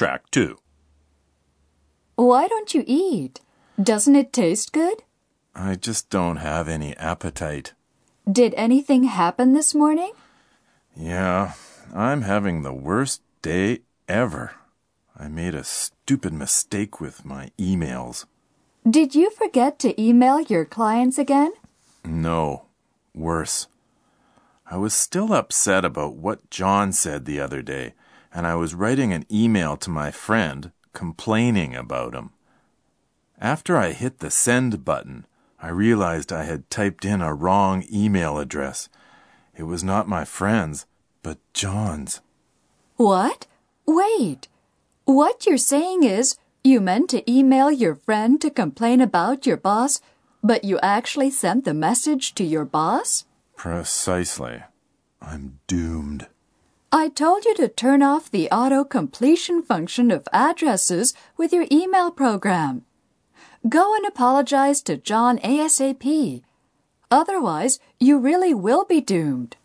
Track 2. Why don't you eat? Doesn't it taste good? I just don't have any appetite. Did anything happen this morning? Yeah, I'm having the worst day ever. I made a stupid mistake with my emails. Did you forget to email your clients again? No, worse. I was still upset about what John said the other day, and I was writing an email to my friend complaining about him. After I hit the send button, I realized I had typed in a wrong email address. It was not my friend's, but John's. What? Wait. What you're saying is you meant to email your friend to complain about your boss, but you actually sent the message to your boss? Precisely. I'm doomed. I told you to turn off the auto completion function of addresses with your email program. Go and apologize to John ASAP. Otherwise, you really will be doomed.